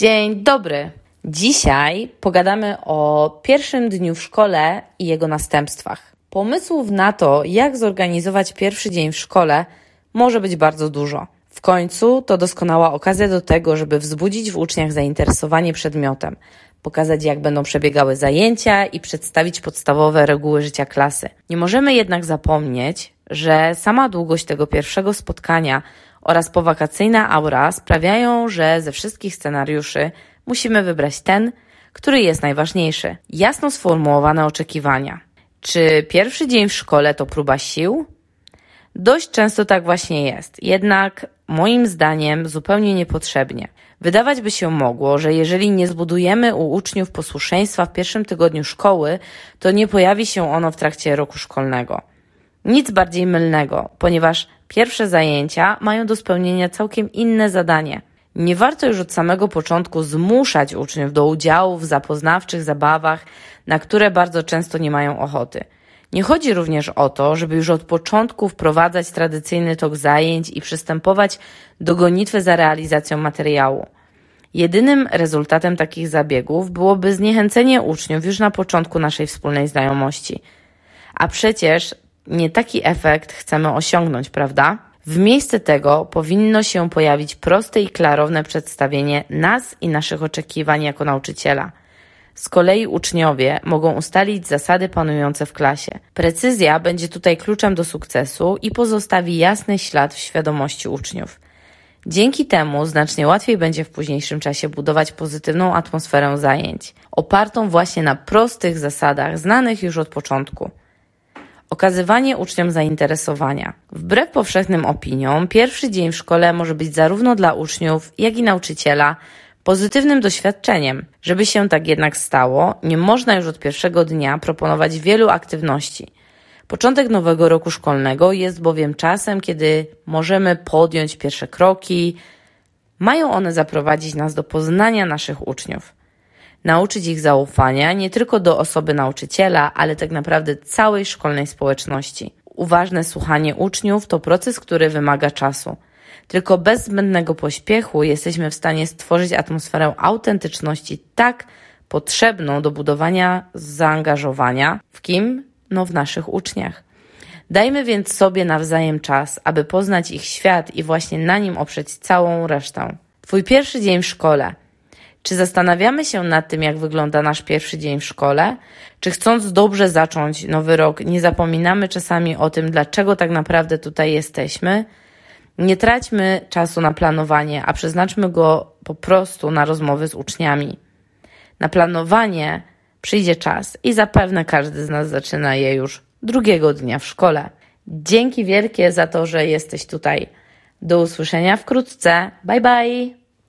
Dzień dobry. Dzisiaj pogadamy o pierwszym dniu w szkole i jego następstwach. Pomysłów na to, jak zorganizować pierwszy dzień w szkole, może być bardzo dużo. W końcu to doskonała okazja do tego, żeby wzbudzić w uczniach zainteresowanie przedmiotem, pokazać jak będą przebiegały zajęcia i przedstawić podstawowe reguły życia klasy. Nie możemy jednak zapomnieć, że sama długość tego pierwszego spotkania oraz powakacyjna aura sprawiają, że ze wszystkich scenariuszy musimy wybrać ten, który jest najważniejszy. Jasno sformułowane oczekiwania. Czy pierwszy dzień w szkole to próba sił? Dość często tak właśnie jest, jednak moim zdaniem zupełnie niepotrzebnie. Wydawać by się mogło, że jeżeli nie zbudujemy u uczniów posłuszeństwa w pierwszym tygodniu szkoły, to nie pojawi się ono w trakcie roku szkolnego. Nic bardziej mylnego, ponieważ pierwsze zajęcia mają do spełnienia całkiem inne zadanie. Nie warto już od samego początku zmuszać uczniów do udziału w zapoznawczych zabawach, na które bardzo często nie mają ochoty. Nie chodzi również o to, żeby już od początku wprowadzać tradycyjny tok zajęć i przystępować do gonitwy za realizacją materiału. Jedynym rezultatem takich zabiegów byłoby zniechęcenie uczniów już na początku naszej wspólnej znajomości. A przecież nie taki efekt chcemy osiągnąć, prawda? W miejsce tego powinno się pojawić proste i klarowne przedstawienie nas i naszych oczekiwań jako nauczyciela. Z kolei uczniowie mogą ustalić zasady panujące w klasie. Precyzja będzie tutaj kluczem do sukcesu i pozostawi jasny ślad w świadomości uczniów. Dzięki temu znacznie łatwiej będzie w późniejszym czasie budować pozytywną atmosferę zajęć, opartą właśnie na prostych zasadach znanych już od początku. Okazywanie uczniom zainteresowania. Wbrew powszechnym opiniom, pierwszy dzień w szkole może być zarówno dla uczniów, jak i nauczyciela pozytywnym doświadczeniem. Żeby się tak jednak stało, nie można już od pierwszego dnia proponować wielu aktywności. Początek nowego roku szkolnego jest bowiem czasem, kiedy możemy podjąć pierwsze kroki. Mają one zaprowadzić nas do poznania naszych uczniów nauczyć ich zaufania nie tylko do osoby nauczyciela, ale tak naprawdę całej szkolnej społeczności. Uważne słuchanie uczniów to proces, który wymaga czasu. Tylko bez zbędnego pośpiechu jesteśmy w stanie stworzyć atmosferę autentyczności tak potrzebną do budowania zaangażowania w kim? No w naszych uczniach. Dajmy więc sobie nawzajem czas, aby poznać ich świat i właśnie na nim oprzeć całą resztę. Twój pierwszy dzień w szkole – czy zastanawiamy się nad tym, jak wygląda nasz pierwszy dzień w szkole? Czy chcąc dobrze zacząć nowy rok, nie zapominamy czasami o tym, dlaczego tak naprawdę tutaj jesteśmy? Nie traćmy czasu na planowanie, a przeznaczmy go po prostu na rozmowy z uczniami. Na planowanie przyjdzie czas i zapewne każdy z nas zaczyna je już drugiego dnia w szkole. Dzięki wielkie za to, że jesteś tutaj. Do usłyszenia wkrótce. Bye bye!